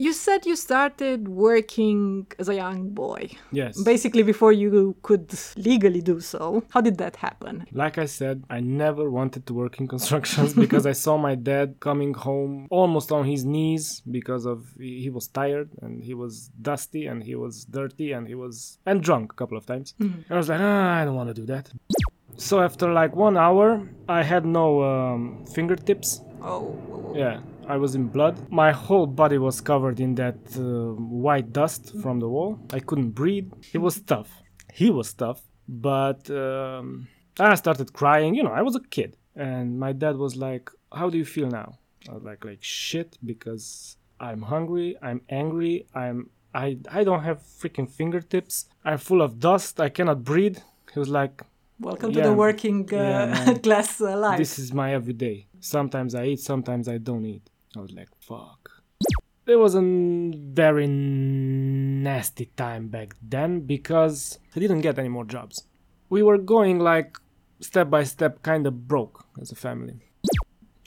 You said you started working as a young boy, Yes. basically before you could legally do so. How did that happen? Like I said, I never wanted to work in constructions because I saw my dad coming home almost on his knees because of he was tired and he was dusty and he was dirty and he was and drunk a couple of times. I was like, ah, I don't want to do that. So after like one hour, I had no um, fingertips. Oh, Yeah, I was in blood. My whole body was covered in that uh, white dust from the wall. I couldn't breathe. It was tough. He was tough, but um, I started crying. You know, I was a kid, and my dad was like, "How do you feel now?" I was like, "Like shit," because I'm hungry. I'm angry. I'm I I don't have freaking fingertips. I'm full of dust. I cannot breathe. He was like, welcome to the working uh, Yeah. class uh, life. this is my everyday. Sometimes I eat, sometimes I don't eat. I was like, fuck. It was a very nasty time back then because I didn't get any more jobs. We were going like step by step, kind of broke as a family.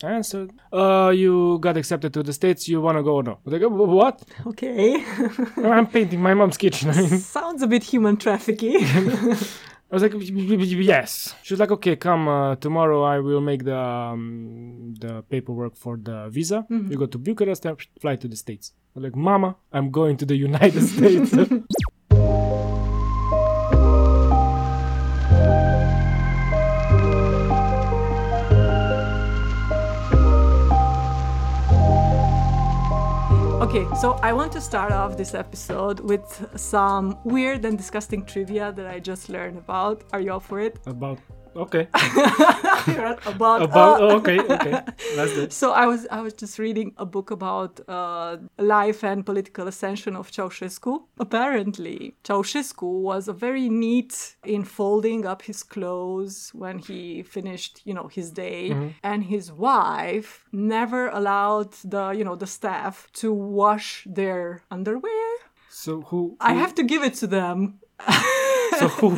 I answered, uh, you got accepted to the States, you wanna go or no? Like, "Uh, what? Okay. I'm painting my mom's kitchen. Sounds a bit human trafficking. I was like, yes. She was like, okay, come uh, tomorrow. I will make the um, the paperwork for the visa. You go to Bucharest and fly to the States. I was like, Mama, I'm going to the United States. Okay, so I want to start off this episode with some weird and disgusting trivia that I just learned about. Are you all for it? About okay, about about uh, oh, okay, okay. That's it. So I was I was just reading a book about uh, life and political ascension of Ceausescu. Apparently, Ceausescu was a very neat in folding up his clothes when he finished, you know, his day, and his wife never allowed the you know the staff to wash their underwear. So who? I have to give it to them. So who?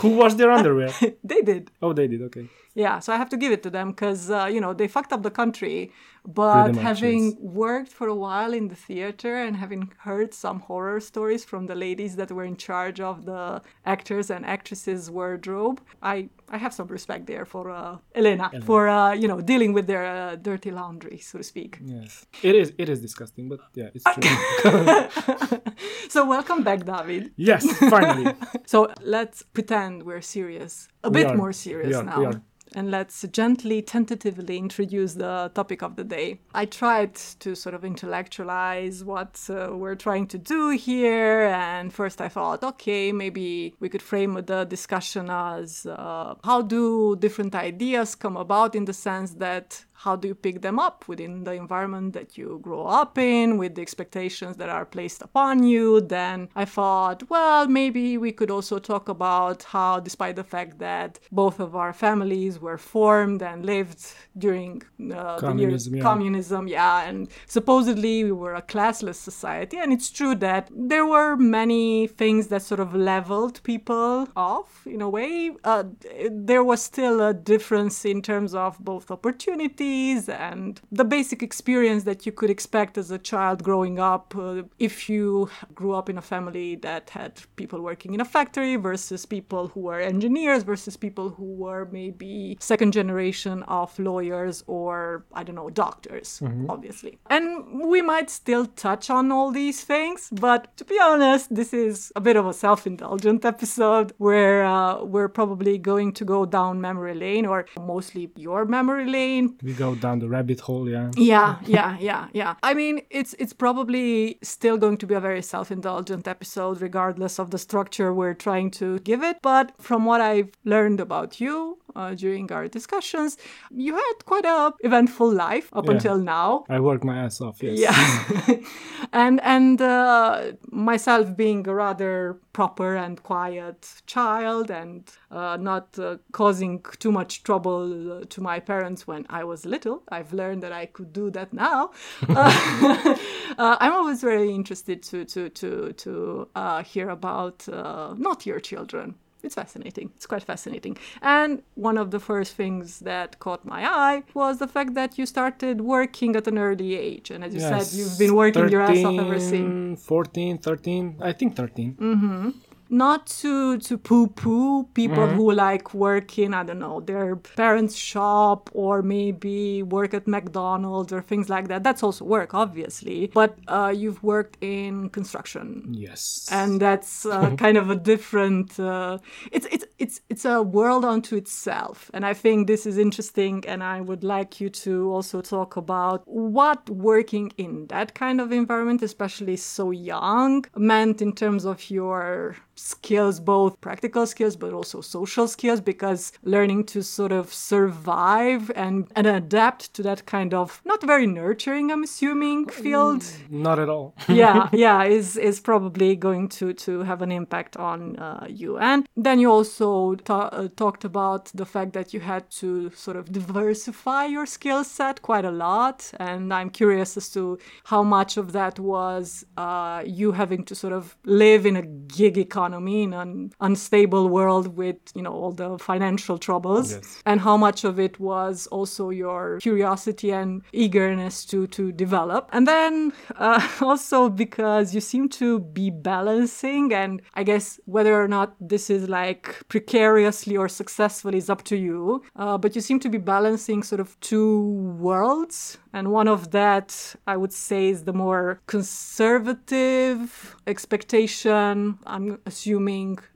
Who washed their underwear? they did. Oh, they did. Okay. Yeah, so I have to give it to them because uh, you know they fucked up the country. But having worked for a while in the theater and having heard some horror stories from the ladies that were in charge of the actors and actresses' wardrobe, I I have some respect there for uh, Elena, for uh, you know dealing with their uh, dirty laundry, so to speak. Yes. It is. It is disgusting, but yeah, it's true. so welcome back, David. yes. Finally. So let's pretend we're serious, a We bit are. more serious We are. now. We are. And let's gently, tentatively introduce the topic of the day. I tried to sort of intellectualize what uh, we're trying to do here. And first I thought, okay, maybe we could frame the discussion as uh, how do different ideas come about in the sense that how do you pick them up within the environment that you grow up in with the expectations that are placed upon you? Then i thought well maybe we could also talk about how despite the fact that both of our families were formed and lived during uh, Communism, yeah. communism yeah and supposedly we were a classless society. And it's true that there were many things that sort of leveled people off in a way. Uh, there was still a difference in terms of both opportunities and the basic experience that you could expect as a child growing up uh, if you grew up in a family that had people working in a factory versus people who were engineers versus people who were maybe second generation of lawyers or I don't know doctors obviously. And we might still touch on all these things but to be honest this is a bit of a self-indulgent episode where uh, we're probably going to go down memory lane or mostly your memory lane. We go down the rabbit hole. Yeah. yeah yeah yeah yeah i mean it's it's probably still going to be a very self-indulgent episode regardless of the structure we're trying to give it but from what i've learned about you uh, during our discussions you had quite a eventful life up Yeah. until now I work my ass off. Yes. yeah and and uh, myself being a rather proper and quiet child and uh, not uh, causing too much trouble to my parents when i was little i've learned that i could do that now uh, uh, i'm always very interested to to to to uh, hear about uh, not your children it's fascinating. It's quite fascinating. And one of the first things that caught my eye was the fact that you started working at an early age. And as you Yes, said, you've been working your ass off ever since. 13, 14, 13, I think 13. Mm. Not to to poo poo people who like work in I don't know their parents' shop or maybe work at McDonald's or things like that. That's also work, obviously. But uh, you've worked in construction, Yes. and that's uh, kind of a different. Uh, it's it's it's it's a world unto itself, and I think this is interesting. And I would like you to also talk about what working in that kind of environment, especially so young, meant in terms of your skills, both practical skills but also social skills, because learning to sort of survive and and adapt to that kind of not very nurturing, I'm assuming, field Not at all. yeah yeah is is probably going to to have an impact on uh, you and then you also ta- uh, talked about the fact that you had to sort of diversify your skill set quite a lot and i'm curious as to how much of that was uh, you having to sort of live in a gig economy in an unstable world with you know all the financial troubles. Yes. and how much of it was also your curiosity and eagerness to to develop. And then uh, also because you seem to be balancing and i guess whether or not this is like precariously or successfully is up to you uh, but you seem to be balancing sort of two worlds. And one of that i would say is the more conservative expectation. I'm assuming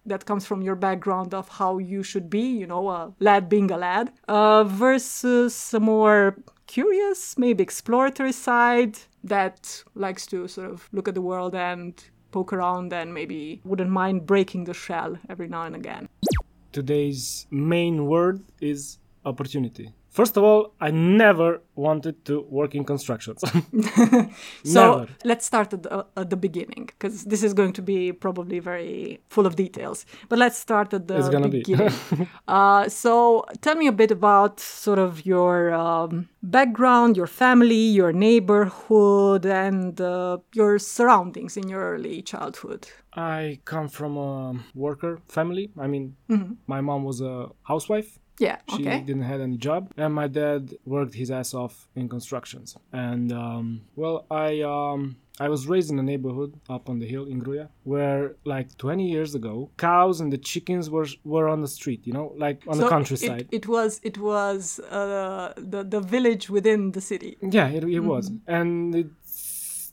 that comes from your background of how you should be you know a lad being a lad uh, versus a more curious maybe exploratory side that likes to sort of look at the world and poke around and maybe wouldn't mind breaking the shell every now and again Today's main word is opportunity. First of all, I never wanted to work in constructions. So never. let's start at the, at the beginning because this is going to be probably very full of details. But let's start at the It's gonna be. beginning. uh, so tell me a bit about sort of your um, background, your family, your neighborhood, and uh, your surroundings in your early childhood. I come from a worker family. I mean, Mm-hmm. my mom was a housewife. Yeah. She okay. didn't have any job, and my dad worked his ass off in constructions. And um, well, I um, I was raised in a neighborhood up on the hill in Gruia where like 20 years ago, cows and the chickens were were on the street. You know, like on the countryside. It, it was it was uh, the the village within the city. Yeah, it, it was, and it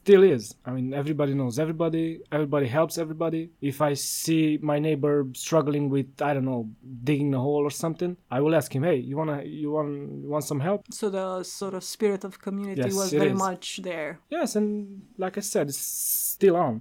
still is. I mean, everybody knows everybody. Everybody helps everybody. If I see my neighbor struggling with, I don't know, digging a hole or something, I will ask him, "Hey, you wanna, you want, you want some help?" So the sort of spirit of community Yes, was very is. much there. Yes, and like I said, it's still on.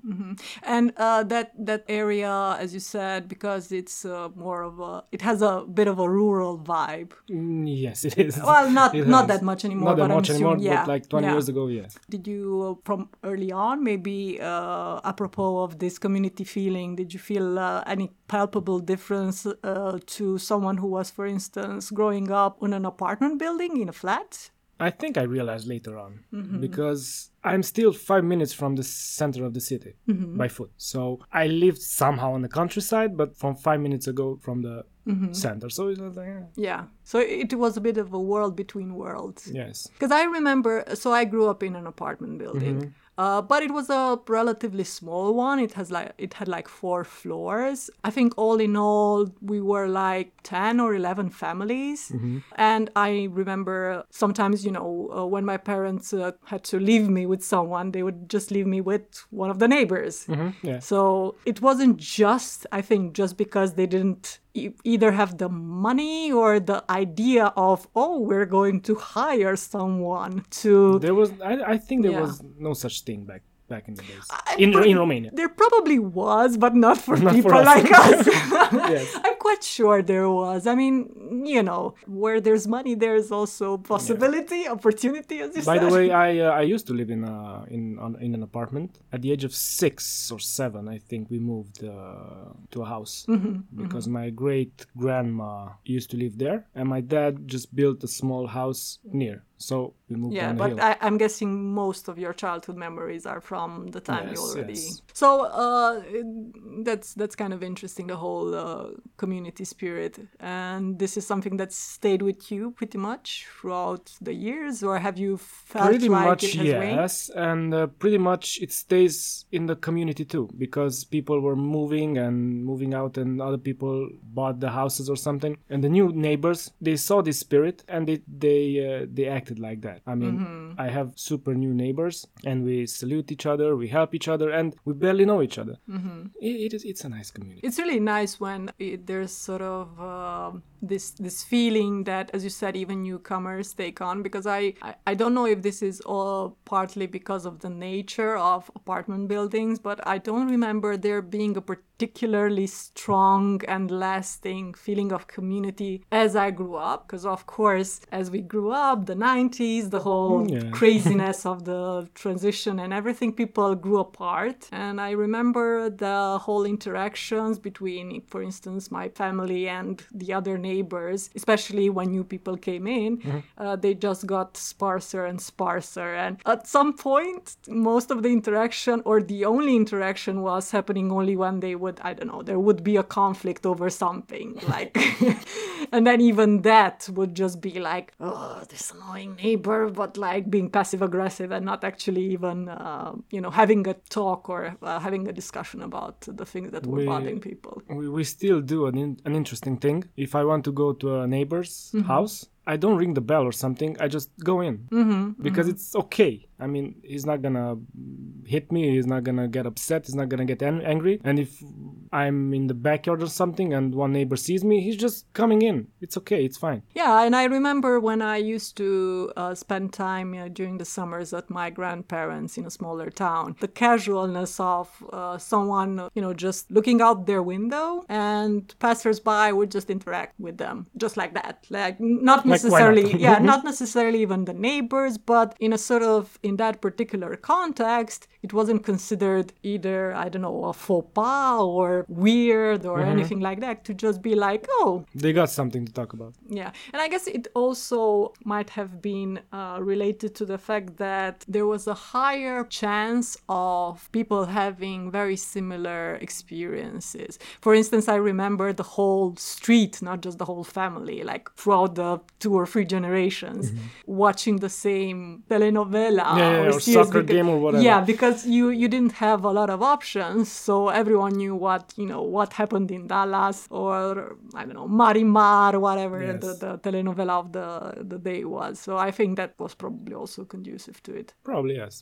And uh, that that area, as you said, because it's uh, more of a, it has a bit of a rural vibe. Mm, Yes, it is. Well, not It not has. that much anymore. Not that but much anymore, yeah, but like 20 yeah. years ago, yeah. Did you, uh, from early on, maybe uh, apropos of this community feeling, did you feel uh, any palpable difference uh, to someone who was, for instance, growing up in an apartment building in a flat? I think I realized later on Mm-hmm. because I'm still five minutes from the center of the city Mm-hmm. by foot. So I lived somehow on the countryside, but from five minutes ago from the Mm-hmm. center. So it was like, eh, Yeah. So it was a bit of a world between worlds. yes. Because I remember, so I grew up in an apartment building, Mm-hmm. Uh, but it was a relatively small one. It has like it had like four floors. I think all in all, we were like ten or eleven families. Mm-hmm. And I remember sometimes, you know, uh, when my parents uh, had to leave me with someone, they would just leave me with one of the neighbors. Mhm, yeah. So it wasn't just, I think, just because they didn't e- either have the money or the idea of, oh, we're going to hire someone to. There was, I, I think there Yeah. was no such thing back back in the days I- in in Romania. There probably was, but not for Not for people us. like us. Yes. I'm quite sure there was. I mean, you know, where there's money, there's also possibility, opportunity, as you By said. the way, I uh, I used to live in a in on, in an apartment. At the age of six or seven, I think we moved uh, to a house Mm-hmm, because my great grandma used to live there, and my dad just built a small house near. So we moved Yeah, but. I, I'm guessing most of your childhood memories are from the time you already. yes. So uh, that's that's kind of interesting, the whole uh, community spirit, and this is something that stayed with you pretty much throughout the years, or have you felt pretty like much it has waned? yes and uh, pretty much it stays in the community too because people were moving and moving out and other people bought the houses or something and the new neighbors they saw this spirit and they they uh, they acted like that i mean Mm-hmm. i have super new neighbors and we salute each other we help each other and we barely know each other Mm-hmm. it, it is it's a nice community It's really nice when it, there's sort of um this this feeling that, as you said, even newcomers take on. Because I, I I don't know if this is all partly because of the nature of apartment buildings, but I don't remember there being a particularly strong and lasting feeling of community as I grew up. Because of course, as we grew up, the 90s, the whole Yeah. craziness of the transition and everything, people grew apart. And I remember the whole interactions between, for instance, my family and the other neighbors, especially when new people came in, uh, they just got sparser and sparser. And at some point, most of the interaction or the only interaction was happening only when they would, I don't know, there would be a conflict over something. Like, and then even that would just be like, oh, this annoying neighbor, but like being passive aggressive and not actually even, uh, you know, having a talk or uh, having a discussion about the things that were We- bothering people. we, we still do an, in, an interesting thing. If I want to go to a neighbor's Mm-hmm. house, I don't ring the bell or something. I just go in Mm-hmm, because it's okay. I mean, he's not gonna hit me. He's not gonna get upset. He's not gonna get an- angry. And if I'm in the backyard or something and one neighbor sees me, he's just coming in. It's okay. It's fine. Yeah, and I remember when I used to uh, spend time you know, during the summers at my grandparents in a smaller town. The casualness of uh, someone, you know, just looking out their window and passersby would just interact with them just like that. Like not necessarily, not? yeah, not necessarily even the neighbors, but in a sort of in that particular context, it wasn't considered either I don't know a faux pas or weird or anything like that to just be like, oh, They got something to talk about. yeah, and I guess it also might have been uh, related to the fact that there was a higher chance of people having very similar experiences. For instance, I remember the whole street, not just the whole family, like throughout the two or three generations, watching the same telenovela Mm-hmm. Yeah, or series soccer because- game or whatever. Yeah, because you you didn't have a lot of options, so everyone knew what you know what happened in Dallas or I don't know Marimar, whatever Yes. the, the telenovela of the the day was. So I think that was probably also conducive to it. Probably yes.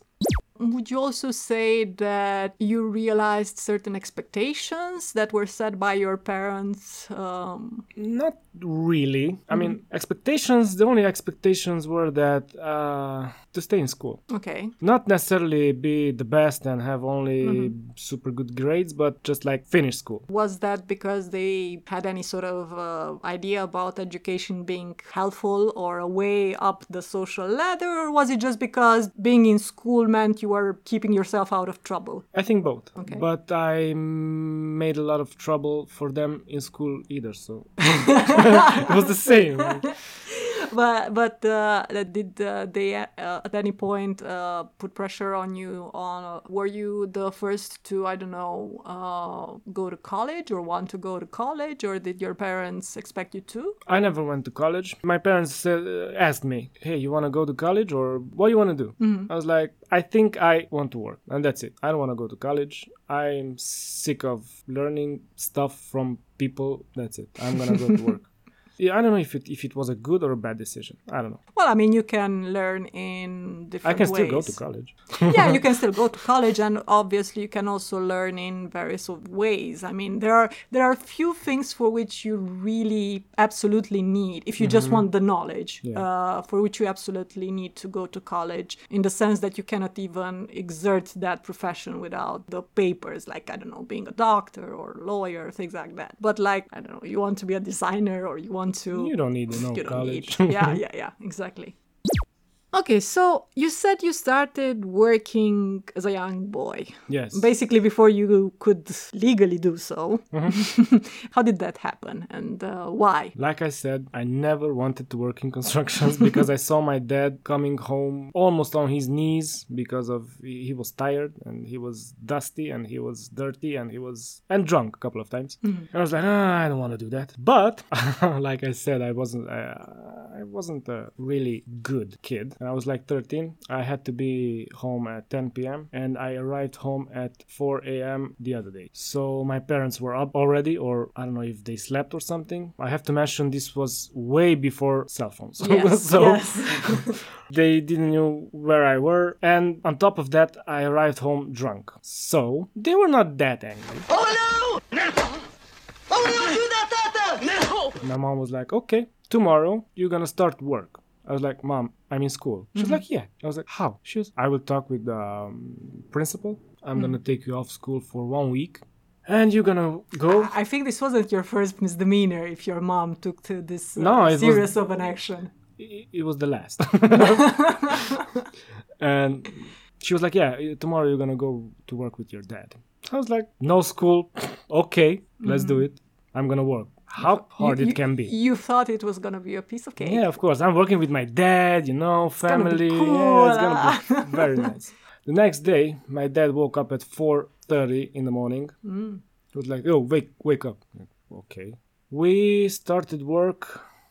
Would you also say that you realized certain expectations that were set by your parents? Um, Not really. I mean, expectations. The only expectations were that uh, to stay in school. okay. not necessarily be the best and have only super good grades, but just like finish school. Was that because they had any sort of uh, idea about education being helpful or a way up the social ladder, or was it just because being in school meant you were keeping yourself out of trouble? I think both. Okay. But I made a lot of trouble for them in school either, so it was the same. But but uh, did uh, they uh, at any point uh, put pressure on you? On uh, were you the first to I don't know uh, go to college or want to go to college, or did your parents expect you to? I never went to college. My parents said, uh, asked me, "Hey, you want to go to college or what do you want to do?" I was like, "I think I want to work, and that's it. I don't want to go to college. I'm sick of learning stuff from people. That's it. I'm gonna go to work." Yeah, I don't know if it if it was a good or a bad decision. I don't know. Well, I mean, you can learn in different. Ways. I can ways. still go to college. yeah, you can still go to college, and obviously you can also learn in various ways. I mean, there are there are few things for which you really absolutely need if you just want the knowledge, Yeah. uh, for which you absolutely need to go to college. In the sense that you cannot even exert that profession without the papers, like I don't know, being a doctor or lawyer, things like that. But like I don't know, you want to be a designer or you want to You don't need to know college. Yeah, yeah, yeah, exactly. Okay, so you said you started working as a young boy, Yes. basically before you could legally do so. Mm-hmm. How did that happen and uh, why? Like I said, I never wanted to work in constructions because I saw my dad coming home almost on his knees because of he was tired and he was dusty and he was dirty and he was and drunk a couple of times. And I was like, ah, I don't want to do that. But like I said, I wasn't uh, I wasn't a really good kid. And I was like 13. I had to be home at 10 p.m. and I arrived home at 4 a.m. the other day. So my parents were up already, or I don't know if they slept or something. I have to mention this was way before cell phones. Yes, so yes. they didn't know where I were. And on top of that, I arrived home drunk. So they were not that angry. Oh no! No! Oh no, do that, Tata! No! My mom was like, okay, tomorrow you're gonna start work. I was like, Mom, I'm in school. She was like, Yeah. I was like, How? She was, I will talk with the um, principal. I'm gonna take you off school for one week. And you're gonna go. I think this wasn't your first misdemeanor if your mom took to this uh, No, it was- serious of an action. I- It was the last. and she was like, Yeah, tomorrow you're gonna go to work with your dad. I was like, No school. okay, let's do it. I'm gonna work. How hard You- it can be. You thought it was gonna be a piece of cake. Yeah, of course. I'm working with my dad, you know, family. cool, Yeah, it's gonna be very nice. The next day, my dad woke up at 4:30 in the morning. Mm. He was like, "Oh, wake, wake up." Okay. We started work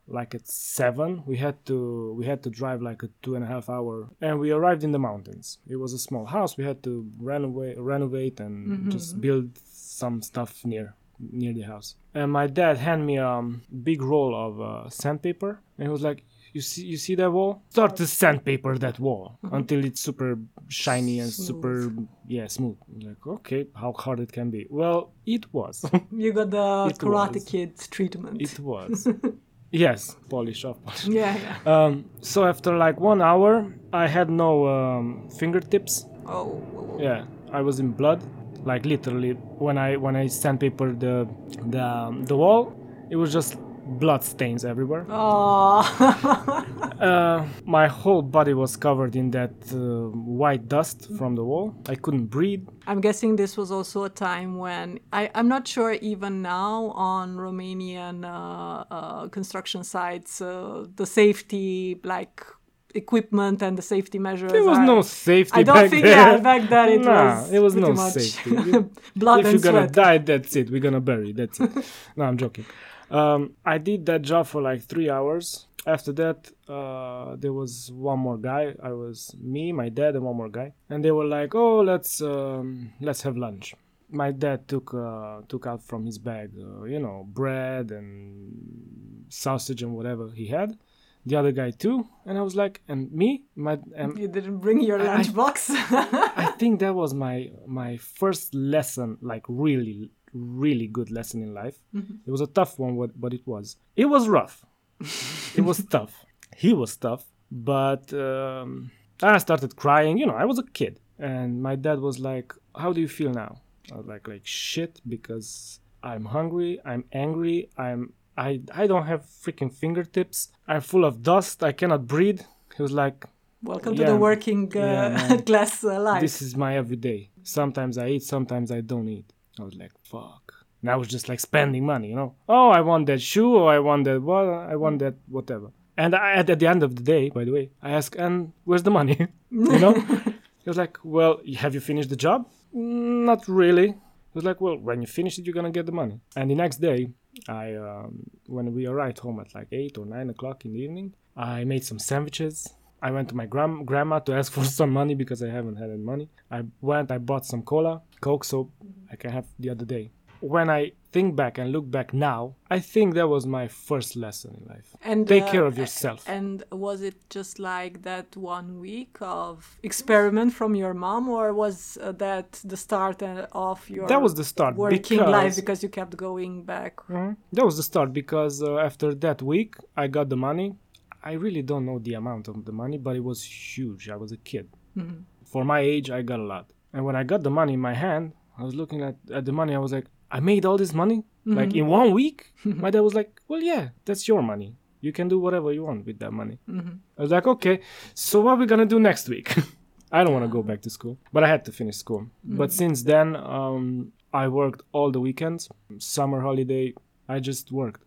like at seven. We had to we had to drive like a two and a half hour, and we arrived in the mountains. It was a small house. We had to renovate, renovate, and Mm-hmm. just build some stuff near near the house. And my dad handed me a um, big roll of uh, sandpaper, and he was like, "You see, you see that wall? Start to sandpaper that wall until it's super shiny and super yeah smooth." I was like, okay, how hard it can be? Well, it was. You got the It Karate was. Kid treatment. it was. yes, polish off. Polish. yeah, yeah. Um, so after like one hour, I had no um, fingertips. Oh, Yeah, I was in blood, like literally. When I when I sandpapered the the um, the wall, it was just blood stains everywhere. oh. Uh, my whole body was covered in that uh, white dust from the wall. I couldn't breathe. I'm guessing this was also a time when I, I'm not sure even now on Romanian uh, uh, construction sites uh, the safety like equipment and the safety measures. There was are- no safety I don't think yeah back then it Nah, was it was no much safety. Blood if and you're gonna die, that's it. We're gonna bury. That's it. no, I'm joking. Um, I did that job for like three hours. After that, uh, there was one more guy. I was me, my dad, and one more guy, and they were like, "Oh, let's um, let's have lunch." My dad took uh, took out from his bag, uh, you know, bread and sausage and whatever he had. The other guy too, and I was like, "And me, my and You didn't bring your I- lunchbox. I think that was my my first lesson, like really, really good lesson in life. It was a tough one, but- but it was. It was rough. it was tough. He was tough, but um, I started crying. You know, I was a kid, and my dad was like, "How do you feel now?" I was like, "Like shit," because I'm hungry. I'm angry. I'm. I, I don't have freaking fingertips. I'm full of dust. I cannot breathe. He was like, Welcome to the working uh, Yeah, class uh, life. this is my everyday. Sometimes I eat, sometimes I don't eat. I was like, fuck. And I was just like spending money, you know. Oh, I want that shoe, or I want that what, I want that whatever. And I, at, at the end of the day, by the way, I ask, and where's the money? you know. he was like, well, have you finished the job? "Mm, Not really. He was like, well, when you finish it, you're gonna get the money. And the next day, I um, when we arrived home at like eight or nine o'clock in the evening, I made some sandwiches. I went to my gram- grandma to ask for some money because I haven't had any money. I went, I bought some cola, coke, so I can have the other day. When I think back and look back now, I think that was my first lesson in life. and Take uh, care of yourself. And was it just like that one week of experiment from your mom, or was uh, that the start uh, of your That was the start working life because- because you kept going back? Mhm. That was the start because uh, after that week, I got the money. I really don't know the amount of the money, but it was huge. I was a kid. For my age, I got a lot. And when I got the money in my hand, I was looking at, at the money. I was like, I made all this money like in mm-hmm. one week. Mm-hmm. my dad was like, Well, yeah, that's your money. You can do whatever you want with that money. Mm-hmm. I was like, okay, so what are we gonna do next week? I don't want to go back to school, but I had to finish school. But since then, um, I worked all the weekends. Summer holiday, I just worked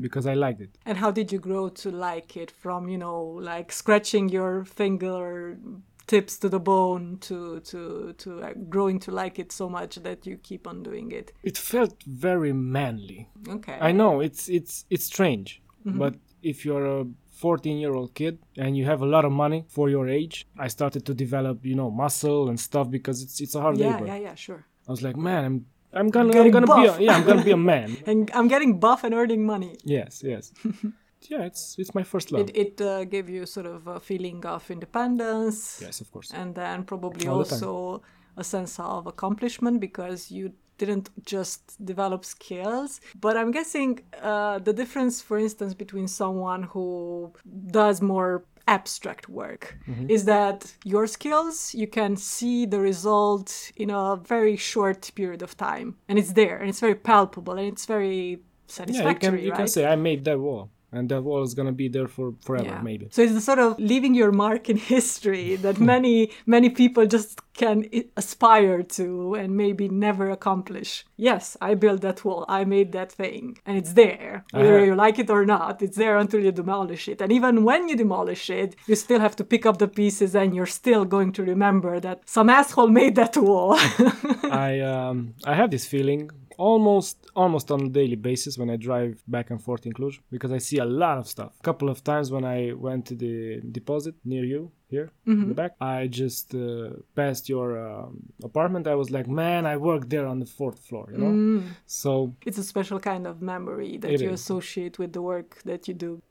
because I liked it. And how did you grow to like it from, you know, like scratching your finger tips to the bone to to to growing to like it so much that you keep on doing it? It felt very manly. Okay. I know it's it's it's strange, mm-hmm. but if you're a 14 year old kid and you have a lot of money for your age, I started to develop, you know, muscle and stuff because it's it's a hard yeah, labor. yeah, yeah, sure. I was like, man, I'm I'm gonna I'm gonna buff. be a, yeah, I'm gonna be a man. And I'm getting buff and earning money. yes, yes. yeah, it's it's my first love. It, it uh, gave you sort of a feeling of independence. yes, of course. and then probably All the also a sense of accomplishment because you didn't just develop skills but i'm guessing uh, the difference for instance between someone who does more abstract work Mm-hmm. is that your skills you can see the result in a very short period of time and it's there and it's very palpable and it's very yeah, you satisfactory can you right? can say I made that wall, and that wall is gonna be there for forever, maybe. So it's the sort of leaving your mark in history that many many people just can aspire to and maybe never accomplish. Yes, I built that wall. I made that thing, and it's there. Whether have- you like it or not, it's there until you demolish it. And even when you demolish it, you still have to pick up the pieces, and you're still going to remember that some asshole made that wall. I um I have this feeling almost almost on a daily basis when I drive back and forth in Cluj because I see a lot of stuff. A couple of times when I went to the deposit near you here in the back, I just uh, passed your um, apartment. I was like, man, I worked there on the fourth floor, you know. So it's a special kind of memory that you is. associate with the work that you do.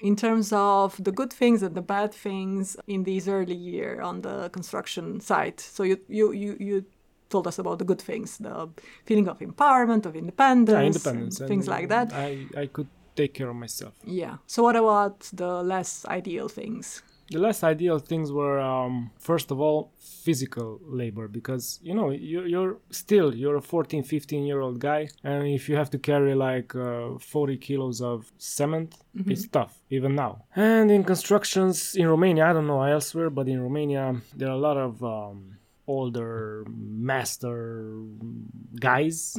In terms of the good things and the bad things in these early year on the construction site, so you you you, you told us about the good things, the feeling of empowerment, of independence, yeah, independence, things like that. I I could take care of myself. yeah. So what about the less ideal things? the less ideal things were um, first of all physical labor because you know you're, you're still you're a 14 15 year old guy and if you have to carry like uh, 40 kilos of cement it's tough even now and in constructions in romania i don't know elsewhere but in romania there are a lot of um, older master guys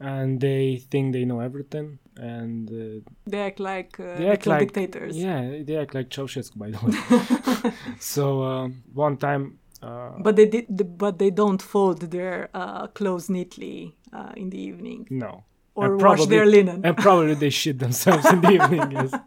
and they think they know everything and uh, They act like uh, they act like dictators. Yeah, they act like Ceausescu, by the way. so um, one time, uh, But they did, but they don't fold their uh, clothes neatly uh, in the evening. no, Or And wash their linen. and probably they shit themselves in the evening. Yes.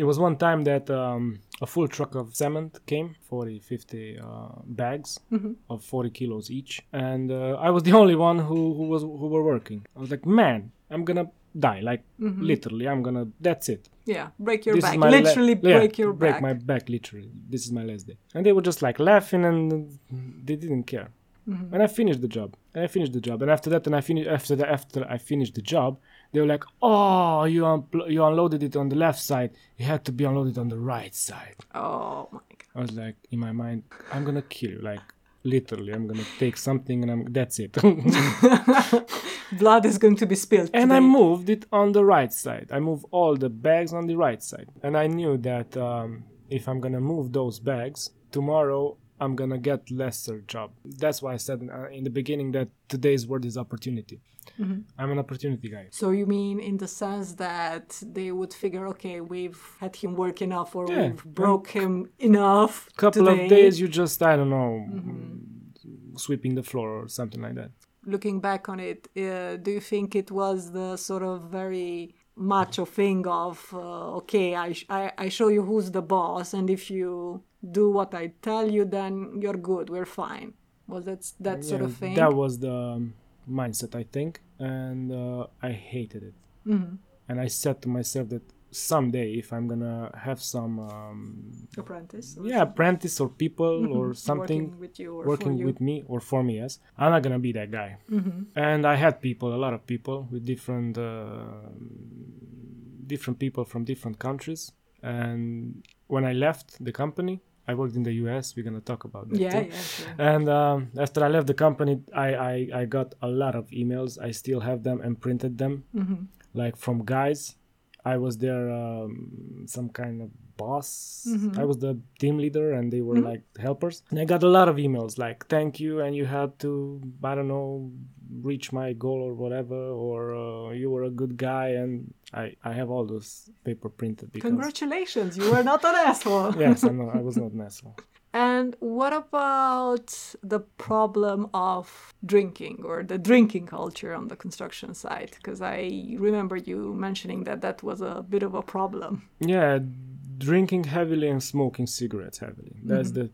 It was one time that um, a full truck of cement came, 40, 50 uh, bags Mm-hmm. of 40 kilos each, and uh, I was the only one who, who was who were working. I was like, man, I'm gonna die, like Mm-hmm. literally, I'm gonna. That's it. Yeah, break your this back. is my la- Literally yeah, break your break back. my back literally this is my last day and they were just like laughing and they didn't care Mm-hmm. and i finished the job and i finished the job and after that and i finished after that after i finished the job they were like oh you unpl- you unloaded it on the left side it had to be unloaded on the right side Oh my god. i was like in my mind i'm gonna kill you like literally i'm gonna take something and i'm that's it Blood is going to be spilled. and I moved it on the right side. I moved all the bags on the right side, and I knew that um, if I'm gonna move those bags tomorrow, I'm gonna get lesser job. That's why I said uh, in the beginning that today's word is opportunity. I'm an opportunity guy. So you mean in the sense that they would figure, okay, we've had him work enough, or Yeah. we've broke him enough. Couple today. of days, you just I don't know, sweeping the floor or something like that. Looking back on it, uh, do you think it was the sort of very macho thing of, uh, okay, I, sh- I I show you who's the boss, and if you do what I tell you, then you're good, we're fine. Was that s- that sort of thing? That was the um, mindset, I think, and uh, I hated it. Mm-hmm. And I said to myself that someday, if I'm gonna have some, um, Apprentice. yeah, apprentice or people or something Working something with you or working with me or for me, yes, I'm not gonna be that guy. And I had people, a lot of people with different, uh, different people from different countries. And when I left the company, I worked in the US. We're gonna talk about that. Yeah, too. yeah, sure. And um, after I left the company, I, I, I got a lot of emails. I still have them and printed them, Mm-hmm. like from guys I was there, um, some kind of boss. Mm-hmm. I was the team leader, and they were like helpers. And I got a lot of emails like, "Thank you," and you had to, I don't know, reach my goal or whatever, or uh, you were a good guy, and I I have all those paper printed because. Congratulations, you were not an asshole. yes, I'm not, I was not an asshole. And what about the problem of drinking or the drinking culture on the construction site? Because I remember you mentioning that that was a bit of a problem. Yeah, drinking heavily and smoking cigarettes heavily. That's mm-hmm. the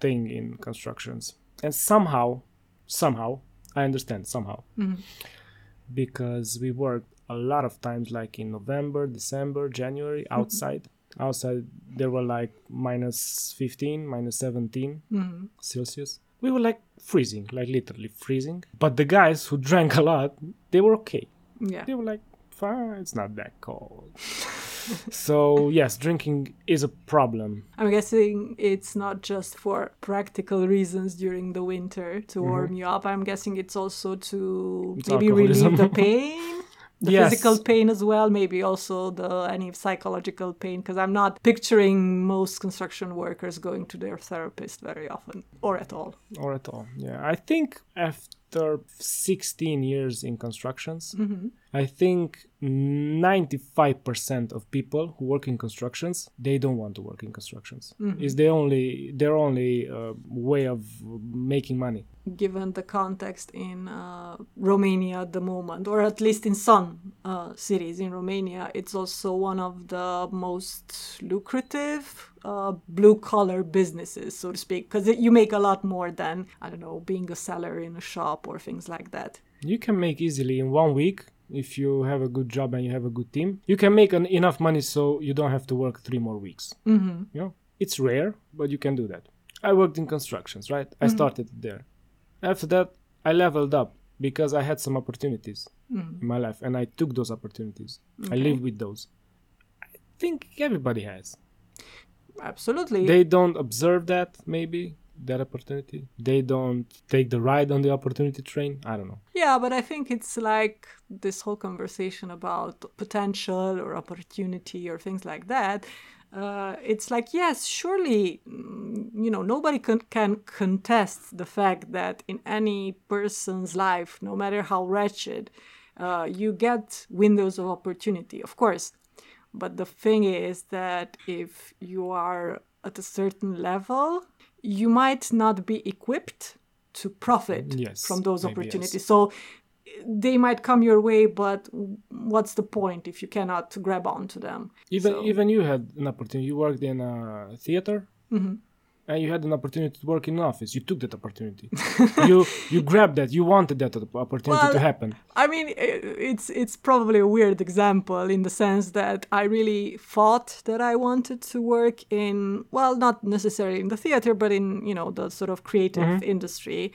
thing in constructions. And somehow, somehow, I understand somehow. Mm-hmm. Because we worked a lot of times like in November, December, January mm-hmm. outside. Outside there were like minus 15, minus 17 Celsius. We were like freezing, like literally freezing. But the guys who drank a lot, they were okay Yeah. they were like, fine, it's not that cold. so yes, drinking is a problem. I'm guessing it's not just for practical reasons during the winter to warm you up. I'm guessing it's also to Mm-hmm. It's maybe relieve the pain. The Yes. physical pain as well, maybe also the any psychological pain, because I'm not picturing most construction workers going to their therapist very often or at all. Or at all. Yeah. I think after 16 years in constructions, I think 95% of people who work in constructions, they don't want to work in constructions. It's the only their only uh, way of making money. given the context in uh, Romania at the moment, or at least in some uh, cities in Romania, it's also one of the most lucrative uh, blue collar businesses, so to speak, because you make a lot more than, I don't know, being a seller in a shop or things like that. You can make easily in one week if you have a good job and you have a good team. You can make an, enough money so you don't have to work three more weeks. Mm-hmm. You know, it's rare, but you can do that. I worked in constructions, right? I started there. After that, I leveled up because I had some opportunities in my life, and I took those opportunities. I live with those. I think everybody has. Absolutely. They don't observe that, maybe that opportunity. They don't take the ride on the opportunity train. I don't know. Yeah, but I think it's like this whole conversation about potential or opportunity or things like that. Uh, it's like, yes, surely, mm, you know, nobody can, can contest the fact that in any person's life, no matter how wretched, uh, you get windows of opportunity, of course. But the thing is that if you are at a certain level, you might not be equipped to profit Yes, from those maybe yes. opportunities. So they might come your way, but what's the point if you cannot grab onto them? Even So- even you had an opportunity. You worked in a theater, Mm-hmm. And you had an opportunity to work in office. You took that opportunity. you you grabbed that. You wanted that opportunity to Well, happen. I mean, it's it's probably a weird example in the sense that I really thought that I wanted to work in well, not necessarily in the theater, but in you know the sort of creative mm-hmm. industry,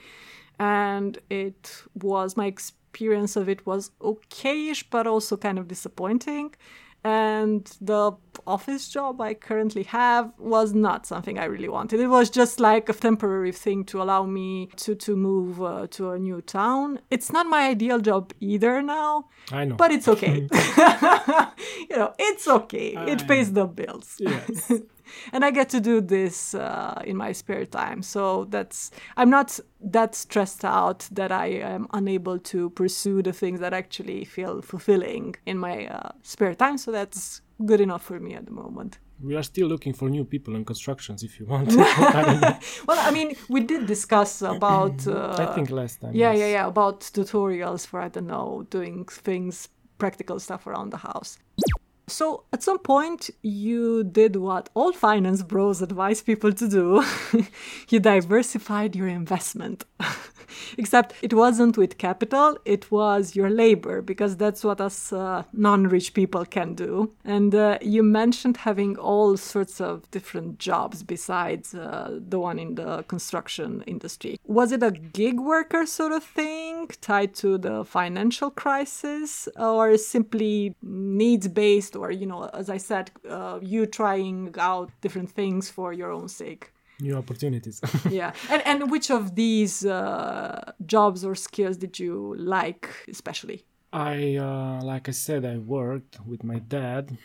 and it was my experience of it was okayish, but also kind of disappointing. And the office job I currently have was not something I really wanted. It was just like a temporary thing to allow me to to move uh, to a new town. It's not my ideal job either now, I know. but it's okay. you know, it's okay. It pays the bills. yes. and I get to do this uh, in my spare time. So that's I'm not that stressed out that I am unable to pursue the things that actually feel fulfilling in my uh, spare time. So that's good enough for me at the moment. we are still looking for new people in constructions. If you want, I. Well, I mean, we did discuss about. Uh, I think last time. Yeah, yes. yeah, yeah. About tutorials for I don't know doing things, practical stuff around the house. So at some point, you did what all finance bros advise people to do. you diversified your investment. Except it wasn't with capital, it was your labor, because that's what us uh, non rich people can do. And uh, you mentioned having all sorts of different jobs besides uh, the one in the construction industry. Was it a gig worker sort of thing tied to the financial crisis, or simply needs based, or, you know, as I said, uh, you trying out different things for your own sake? New opportunities. yeah and and which of these uh, jobs or skills did you like especially I, uh, like I said, I worked with my dad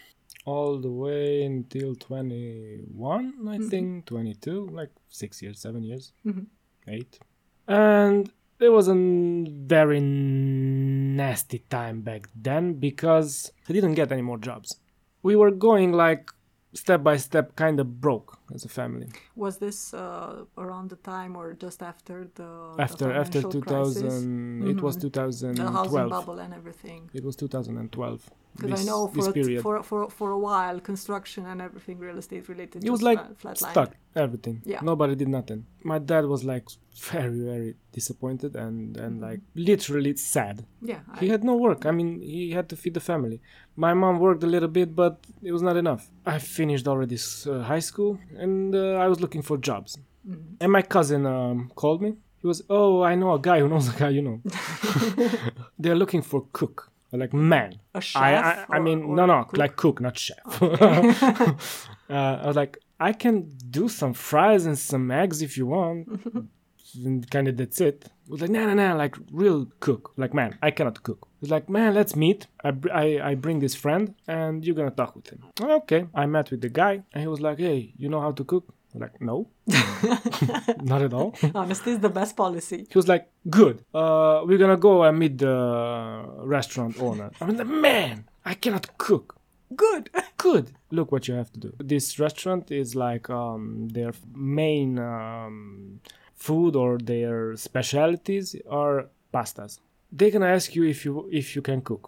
all the way until 21, I think, 22, like six years, seven years, Mhm. eight. And it was a very nasty time back then because I didn't get any more jobs. We were going like step by step, kind of broke as a family. Was this uh, around the time or just after the After the after financial 2000, crisis? it was Mhm. 2012. the housing bubble and everything? It was 2012. Because I know for, for for for a while, construction and everything real estate related. it was like flat, stuck everything Yeah. nobody did nothing my dad was like very very disappointed and and like literally sad Yeah, he I, had no work i mean he had to feed the family my mom worked a little bit but it was not enough i finished already uh, high school and uh, i was looking for jobs Mm-hmm. and my cousin um, called me he was oh i know a guy who knows a guy you know they're looking for cook like man a chef. I, I, I or- mean, or no, no, cook? like cook, not chef. uh, I was like, I can do some fries and some eggs if you want. And kind of that's it. I was like, nah, nah, nah, like real cook. Like, man, I cannot cook. He's like, man, let's meet. I, br- I, I bring this friend and you're gonna talk with him. Okay. I met with the guy and he was like, hey, you know how to cook? Like, no, not at all. Honesty is the best policy. He was like, "Good. Uh, we're gonna go and meet the restaurant owner." I mean, man, I cannot cook. Good. Good. Look what you have to do. This restaurant is like um, their main um, food or their specialties are pastas. They're gonna ask you if you if you can cook,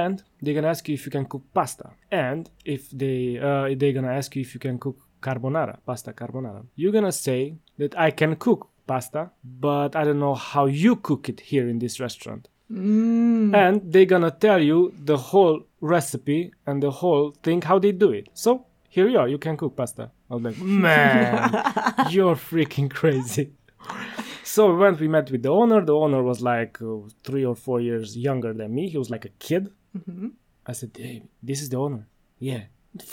and they're gonna ask you if you can cook pasta, and if they uh, they're gonna ask you if you can cook carbonara, pasta carbonara. You're gonna say that I can cook pasta, but I don't know how you cook it here in this restaurant Mm. and they're gonna tell you the whole recipe and the whole thing how they do it so here you are you can cook pasta i was like man you're freaking crazy so we went we met with the owner the owner was like uh, three or four years younger than me he was like a kid i said hey this is the owner yeah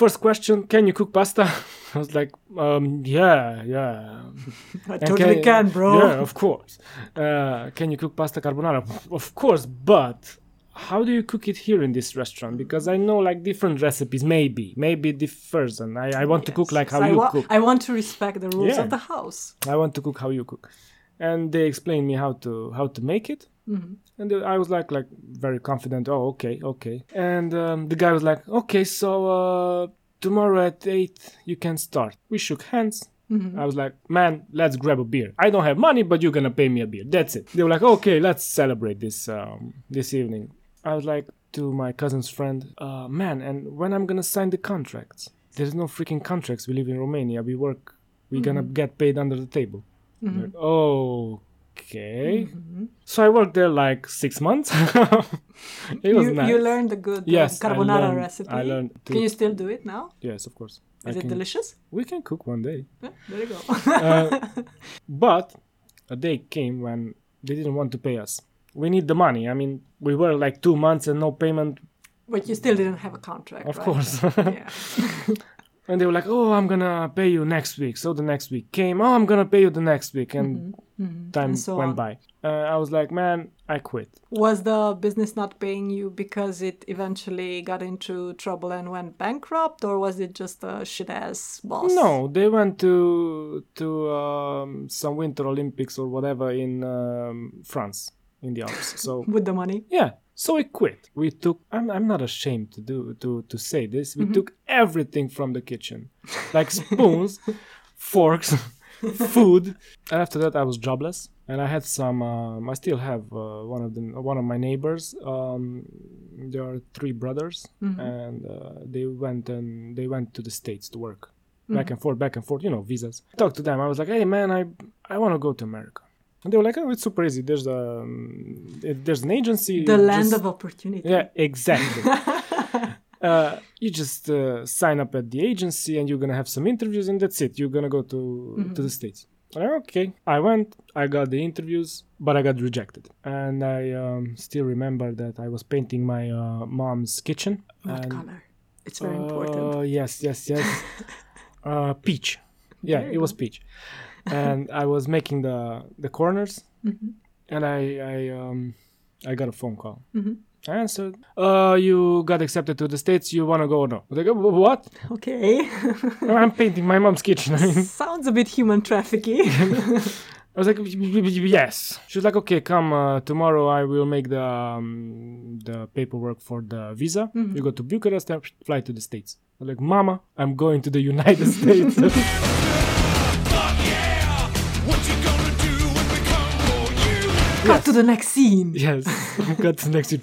first question can you cook pasta i was like um yeah yeah I and totally can, bro. Yeah, of course. Uh, can you cook pasta carbonara? Of course, but how do you cook it here in this restaurant? Because I know like different recipes. Maybe, maybe differs, and I, I want to cook like how So I you wa- cook. I want to respect the rules Yeah. of the house. I want to cook how you cook, and they explained me how to how to make it. And I was like like very confident. Oh, okay, okay. And um, the guy was like, okay, so uh, tomorrow at eight you can start. We shook hands. I was like, man, let's grab a beer. I don't have money, but you're gonna pay me a beer. That's it. They were like, okay, let's celebrate this um, this evening. I was like to my cousin's friend, uh, man, and when I'm gonna sign the contracts? There's no freaking contracts. We live in Romania. We work. We're gonna get paid under the table. Like, okay. So I worked there like six months. it was You, nice. you learned the good uh, Yes, I carbonara learned- recipe. I learned to- Can you still do it now? Yes, of course. I Is it can- delicious? We can cook one day. Yeah, there you go. Uh, but a day came when they didn't want to pay us. We need the money. I mean, we were like two months and no payment, but you still didn't have a contract, of right? course. yeah. and they were like, "Oh, I'm gonna pay you next week." So the next week came. Oh, I'm gonna pay you the next week, and time And so went on. by. Uh, I was like, "Man, I quit." Was the business not paying you because it eventually got into trouble and went bankrupt, or was it just a shit ass boss? No, they went to to um, some Winter Olympics or whatever in um, France in the Alps. So With the money? yeah, so we quit. We took. I'm, I'm not ashamed to do to to say this. We took everything from the kitchen, like spoons, forks, food. And after that, I was jobless, and I had some. Um, I still have uh, one of the one of my neighbors. Um, there are three brothers, and uh, they went and they went to the states to work. Back and forth, back and forth, you know, visas. I talked to them. I was like, "Hey, man, I I want to go to America." And they were like, "Oh, it's super easy. There's a um, there's an agency. The land just- of opportunity. yeah, exactly. uh, you just uh, sign up at the agency and you're gonna have some interviews and that's it. You're gonna go to to the states. Okay, I went. I got the interviews, but I got rejected. And I um, still remember that I was painting my uh, mom's kitchen. What and, color? It's very important. uh, yes, yes, yes. uh, peach. Yeah, There it was peach. And I was making the the corners, Mm-hmm. and I I um I got a phone call. I answered, uh, you got accepted to the States, you wanna go or no? I was like, "Uh, what? Okay. I'm painting my mom's kitchen. I mean, Sounds a bit human trafficking. I was like, yes. She was like, okay, come uh, tomorrow. I will make the um, the paperwork for the visa. You go to Bucharest and fly to the States. I'm like, Mama, I'm going to the United States. You? Cut to the next scene. yes, got to the next year.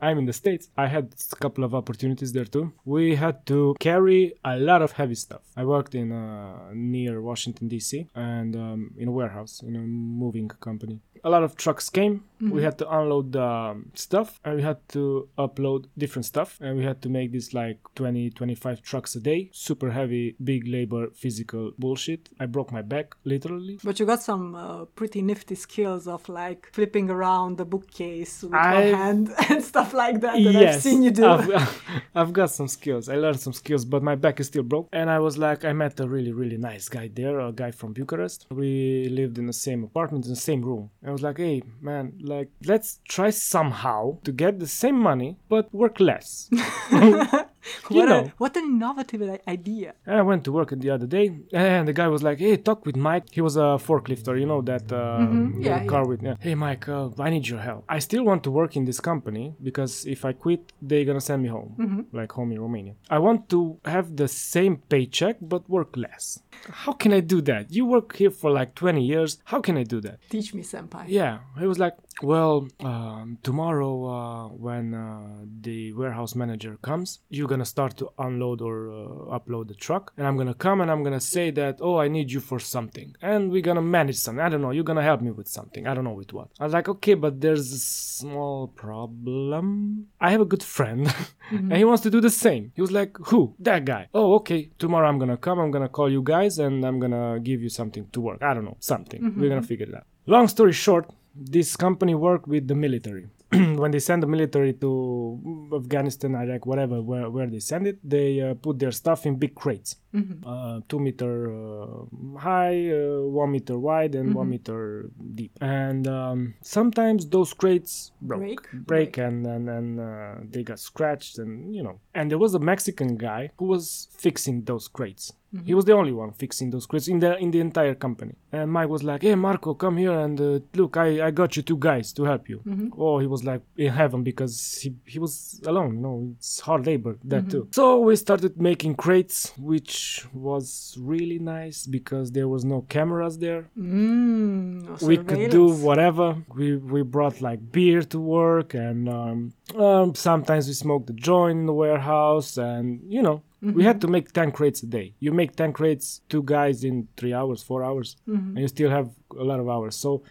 I'm in the States. I had a couple of opportunities there too. We had to carry a lot of heavy stuff. I worked in uh, near Washington D.C. and um, in a warehouse in a moving company. A lot of trucks came. We had to unload the um, stuff and we had to upload different stuff and we had to make this like 20 25 trucks a day. Super heavy, big labor, physical bullshit. I broke my back literally. But you got some uh, pretty nifty skills of like flipping around the bookcase with one hand and stuff like that that I've seen you do. I've, I've got some skills. I learned some skills, but my back is still broke. And I was like, I met a really, really nice guy there, a guy from Bucharest. We lived in the same apartment, in the same room. I was like, hey, man, like, let's try somehow to get the same money, but work less. you what, know. a, what an innovative idea. I went to work the other day, and the guy was like, "Hey, talk with Mike." He was a forklifter, you know that uh, Mm-hmm. Yeah, car with. Yeah. Hey, Mike, uh, I need your help. I still want to work in this company because if I quit, they're gonna send me home, Mm-hmm. like home in Romania. I want to have the same paycheck but work less. How can I do that? You work here for like 20 years. How can I do that? Teach me, senpai. Yeah, he was like, well, um, tomorrow uh, when uh, the warehouse manager comes, you're gonna start to unload or uh, upload the truck, and I'm gonna come and I'm gonna say that, oh, I need you for something, and we're gonna manage something. I don't know, you're gonna help me with something. I don't know with what. I was like, okay, but there's a small problem. I have a good friend, and he wants to do the same. He was like, who? That guy. Oh, okay. Tomorrow I'm gonna come. I'm gonna call you guys, and I'm gonna give you something to work. I don't know, something. We're gonna figure it out. Long story short, this company worked with the military. when they send the military to Afghanistan, Iraq, whatever, where, where they send it, they uh, put their stuff in big crates, uh, two meter uh, high, uh, one meter wide, and one meter deep. And um, sometimes those crates broke, Break? break, and and, and uh, they got scratched, and you know. And there was a Mexican guy who was fixing those crates. He was the only one fixing those crates in the in the entire company. And Mike was like, "Hey, Marco, come here and uh, look. I, I got you two guys to help you." Oh, he was like in heaven because he he was alone. You know, it's hard labor that too. So we started making crates, which was really nice because there was no cameras there Mm, no we could do whatever. We we brought like beer to work, and um, um, sometimes we smoked a joint in the warehouse, and you know. We had to make 10 crates a day. You make 10 crates, two guys in three hours, four hours, and you still have a lot of hours. So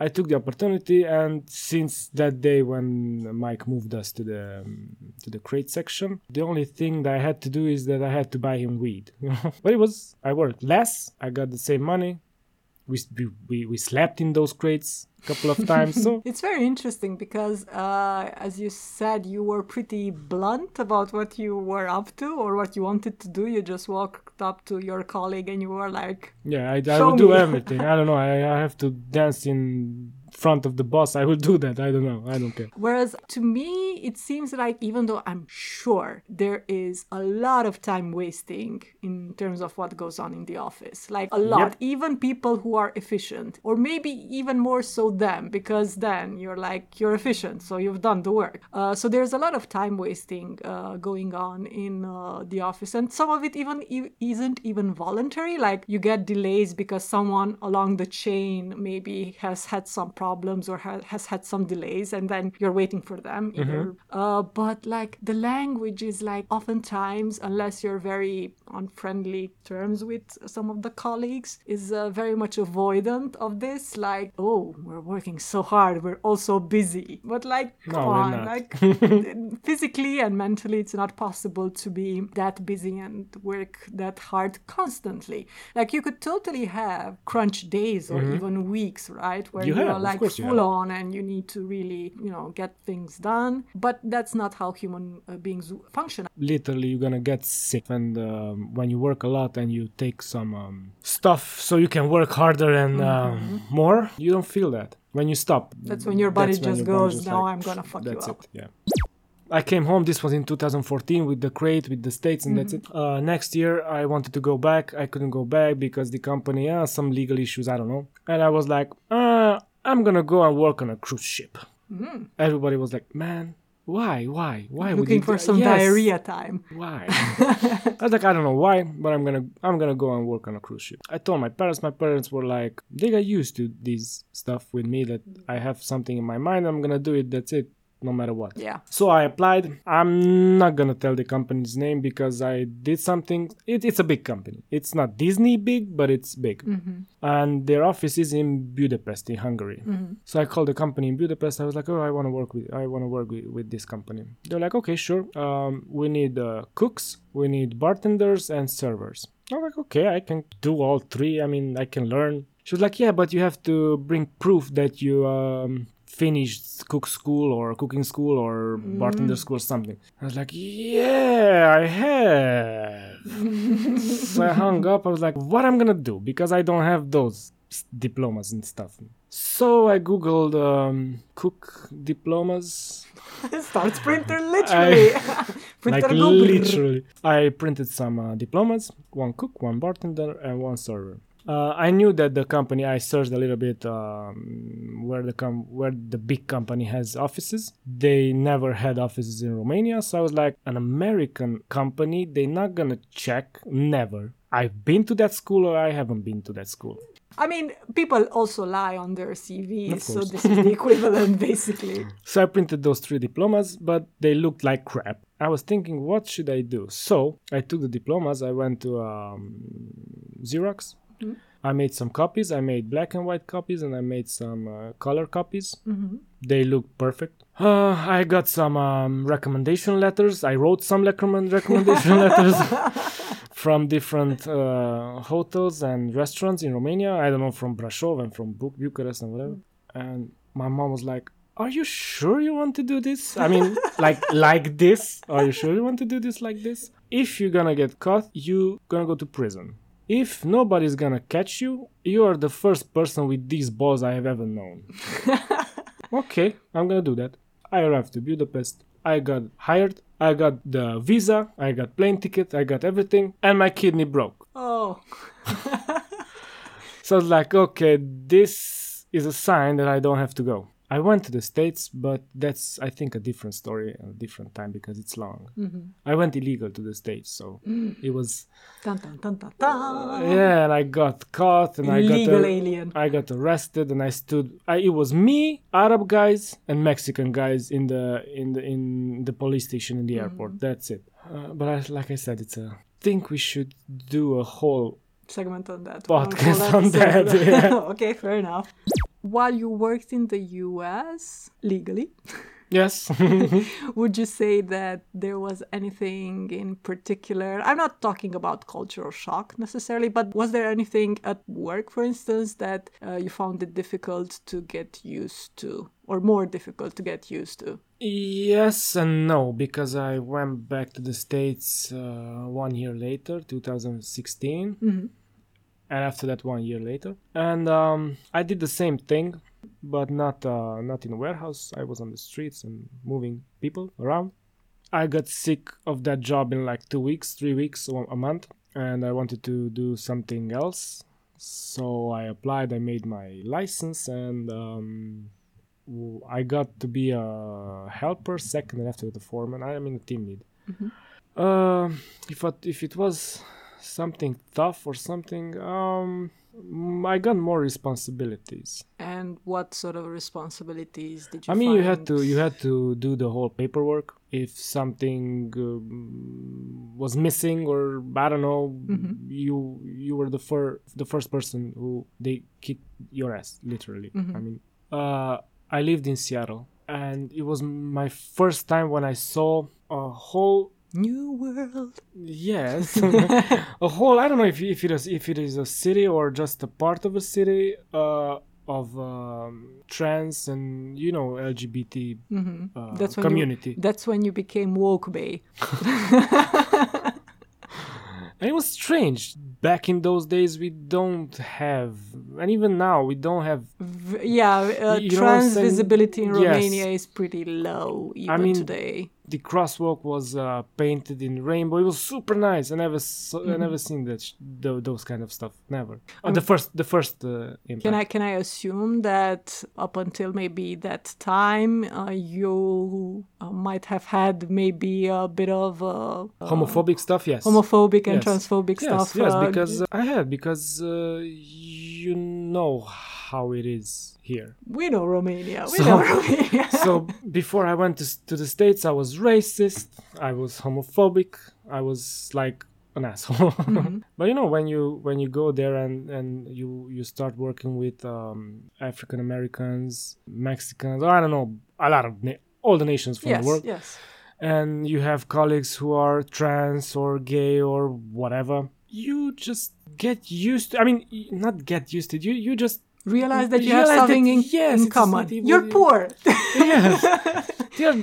I took the opportunity, and since that day when Mike moved us to the um, to the crate section, the only thing that I had to do is that I had to buy him weed. But it was I worked less. I got the same money. We we we slept in those crates a couple of times. So It's very interesting because, uh, as you said, you were pretty blunt about what you were up to or what you wanted to do. You just walked up to your colleague and you were like, yeah, I, I will do everything. I don't know. I, I have to dance in front of the boss. I will do that. I don't know. I don't care. Whereas to me, it seems like even though I'm sure there is a lot of time wasting in terms of what goes on in the office, like a lot, Yep. even people who are efficient, or maybe even more so them, because then you're like, you're efficient, so you've done the work. Uh, so there's a lot of time wasting uh, going on in uh, the office, and some of it even e- isn't even voluntary. Like you get delays because someone along the chain maybe has had some problems or ha- has had some delays, and then you're waiting for them. Either. Uh, but like the language is like oftentimes, unless you're very on friendly terms with some of the colleagues, is uh, very much avoidant of this. Like, oh, we're working so hard, we're also busy. But like, No, come on, like physically and mentally, it's not possible to be that busy and work that hard constantly. Like you could totally have crunch days or even weeks, right? Where Mm-hmm. You you, have, are like full on and you need to really, you know, get things done. But that's not how human uh, beings function. literally you're gonna get sick and um, when you work a lot and you take some um, stuff so you can work harder and um, more you don't feel that when you stop. That's when your body just your goes, just "Now like, I'm gonna fuck you up." it. Yeah. I came home. This was in 2014 with the crate with the states, and that's it. Mm-hmm. Uh, next year, I wanted to go back. I couldn't go back because the company, uh, some legal issues. I don't know. And I was like, uh, I'm gonna go and work on a cruise ship. Everybody was like, man. Why? Why? Why would. Looking for some Yes. diarrhea time. Why? I was like, I don't know why, but I'm gonna I'm gonna go and work on a cruise ship. I told my parents. My parents were like, they got used to this stuff with me that I have something in my mind. I'm gonna do it. That's it, no matter what. Yeah. So I applied. I'm not gonna tell the company's name because I did something. It, it's a big company. It's not Disney big, but it's big. And their office is in Budapest, in Hungary. So I called the company in Budapest. I was like, "Oh, I want to work with. I want to work with, with this company." They're like, "Okay, sure. Um, we need uh, cooks, we need bartenders, and servers." I'm like, "Okay, I can do all three. I mean, I can learn." She was like, "Yeah, but you have to bring proof that you um, finished cook school or cooking school or bartender school or something." I was like, "Yeah, I have." so I hung up. I was like, "What I'm gonna do?" Because I don't have those diplomas and stuff. So I googled um, cook diplomas. It starts printer literally. printer like literally. I printed some uh, diplomas, one cook, one bartender, and one server. Uh, I knew that the company. I searched a little bit um, where the com- where the big company has offices. They never had offices in Romania, so I was like, an American company. They're not gonna check. Never. I've been to that school, or I haven't been to that school. I mean, people also lie on their CVs, so this is the equivalent, basically. So I printed those three diplomas, but they looked like crap. I was thinking, what should I do? So I took the diplomas. I went to um, Xerox. I made some copies. I made black and white copies, and I made some uh, color copies. They looked perfect. Uh, I got some um, recommendation letters. I wrote some recommend- recommendation letters from different uh, hotels and restaurants in Romania. I don't know, from Brasov and from Bu- Bucharest and whatever. And my mom was like, "Are you sure you want to do this? I mean, like like this? Are you sure you want to do this like this? If you're gonna get caught, you're gonna go to prison." If nobody's gonna catch you, you are the first person with these balls I have ever known. okay, I'm gonna do that. I arrived to Budapest. I got hired. I got the visa. I got plane ticket. I got everything, and my kidney broke. Oh, So I was like, okay, this is a sign that I don't have to go. I went to the States, but that's, I think, a different story, and a different time because it's long. Mm-hmm. I went illegal to the States, so mm. it was, dun dun dun dun dun. yeah, and I got caught and I Illegal got, alien. I got arrested and I stood, I, it was me, Arab guys, and Mexican guys in the, in the, in the police station in the mm-hmm. airport. That's it. Uh, but I, like I said, it's a, think we should do a whole Segment on that. Podcast on that, yeah. okay, fair enough. While you worked in the US legally, yes. would you say that there was anything in particular? I'm not talking about cultural shock necessarily, but was there anything at work, for instance, that uh, you found it difficult to get used to, or more difficult to get used to? Yes and no, because I went back to the States uh, one year later, 2016. And after that, one year later. And um, I did the same thing, but not, uh, not in a warehouse. I was on the streets and moving people around. I got sick of that job in like two weeks, three weeks, or a month, and I wanted to do something else. So I applied, I made my license, and um, I got to be a helper, second, and after the foreman. I am in a team lead. Uh, if it, if it was something tough or something, um, mm, I got more responsibilities. And what sort of responsibilities did you I mean, you had to you had to do the whole paperwork. If something um, was missing, or I don't know, you you were the first the first person who they kicked your ass, literally. I mean, uh, I lived in Seattle, and it was my first time when I saw a whole New World. Yes, a whole. I don't know if if it is if it is a city or just a part of a city uh, of um, trans and you know LGBT uh, That's when community. You, that's when you became woke bay. And it was strange. Back in those days, we don't have, and even now, we don't have. V- yeah, uh, You know what I'm trans visibility in Yes. Romania is pretty low even mean, today. The crosswalk was uh, painted in rainbow. It was super nice. I never, saw, Mm-hmm. I never seen that, sh- tho- those kind of stuff. Never. Oh, the first, the first uh, impact. Can I can I assume that up until maybe that time, uh, you uh, might have had maybe a bit of uh, Homophobic stuff, yes. homophobic and Yes. transphobic yes, stuff. Yes, because uh, I had because uh, you know how it is here. we know Romania. We So- know Romania. so before I went to, to the states, I was racist. I was homophobic. I was like an asshole. Mm-hmm. but you know when you when you go there and and you you start working with um, African Americans, Mexicans, or I don't know, a lot of na- all the nations from yes, the world, yes. and you have colleagues who are trans or gay or whatever. You just get used to. I mean, not get used to. it, You you just Realize that you have realize that, something in, yes, in common. even- You're poor. yes they're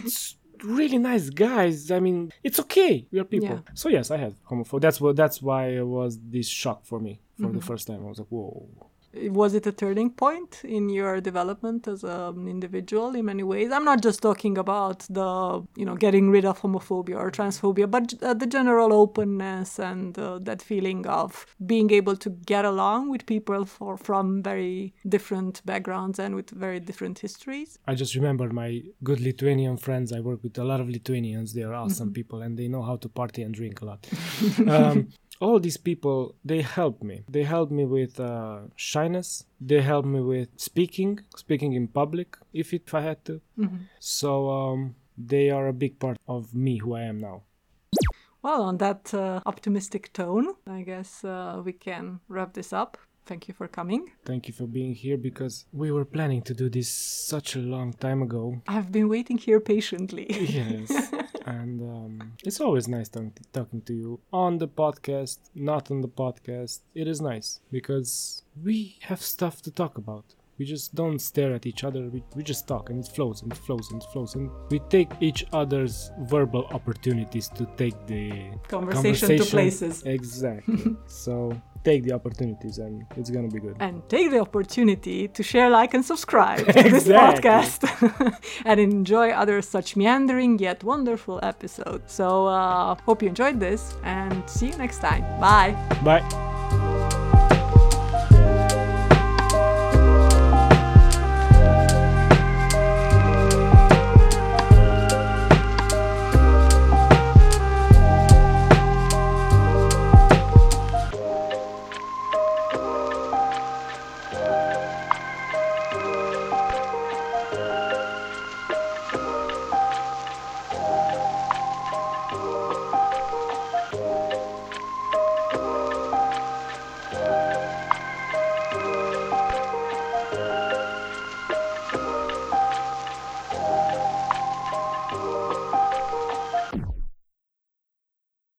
really nice guys i mean it's okay we are people Yeah. so yes i had homophobia that's what that's why it was this shock for me for Mm-hmm. the first time i was like whoa was it a turning point in your development as an individual in many ways? I'm not just talking about the you know getting rid of homophobia or transphobia but uh, the general openness and uh, that feeling of being able to get along with people for, from very different backgrounds and with very different histories. I just remember my good lithuanian friends. I work with a lot of lithuanians. They are awesome Mm-hmm. people and they know how to party and drink a lot. Um, all these people they helped me. They helped me with uh, shyness. They helped me with speaking speaking in public if it, if i had to. So um, they are a big part of me who i am now. Well on that uh, optimistic tone i guess uh, we can wrap this up. Thank you for coming. Thank you for being here because we were planning to do this such a long time ago. i've been waiting here patiently. Yes. and um, it's always nice talking talking to you on the podcast, not on the podcast. It is nice because we have stuff to talk about. We just don't stare at each other. We, we just talk and it flows and it flows and it flows. And we take each other's verbal opportunities to take the Conversation to places. Exactly. so take the opportunities and it's going to be good. and take the opportunity to share, like, and subscribe to this podcast and enjoy other such meandering yet wonderful episodes. So, uh, hope you enjoyed this and see you next time. Bye. Bye.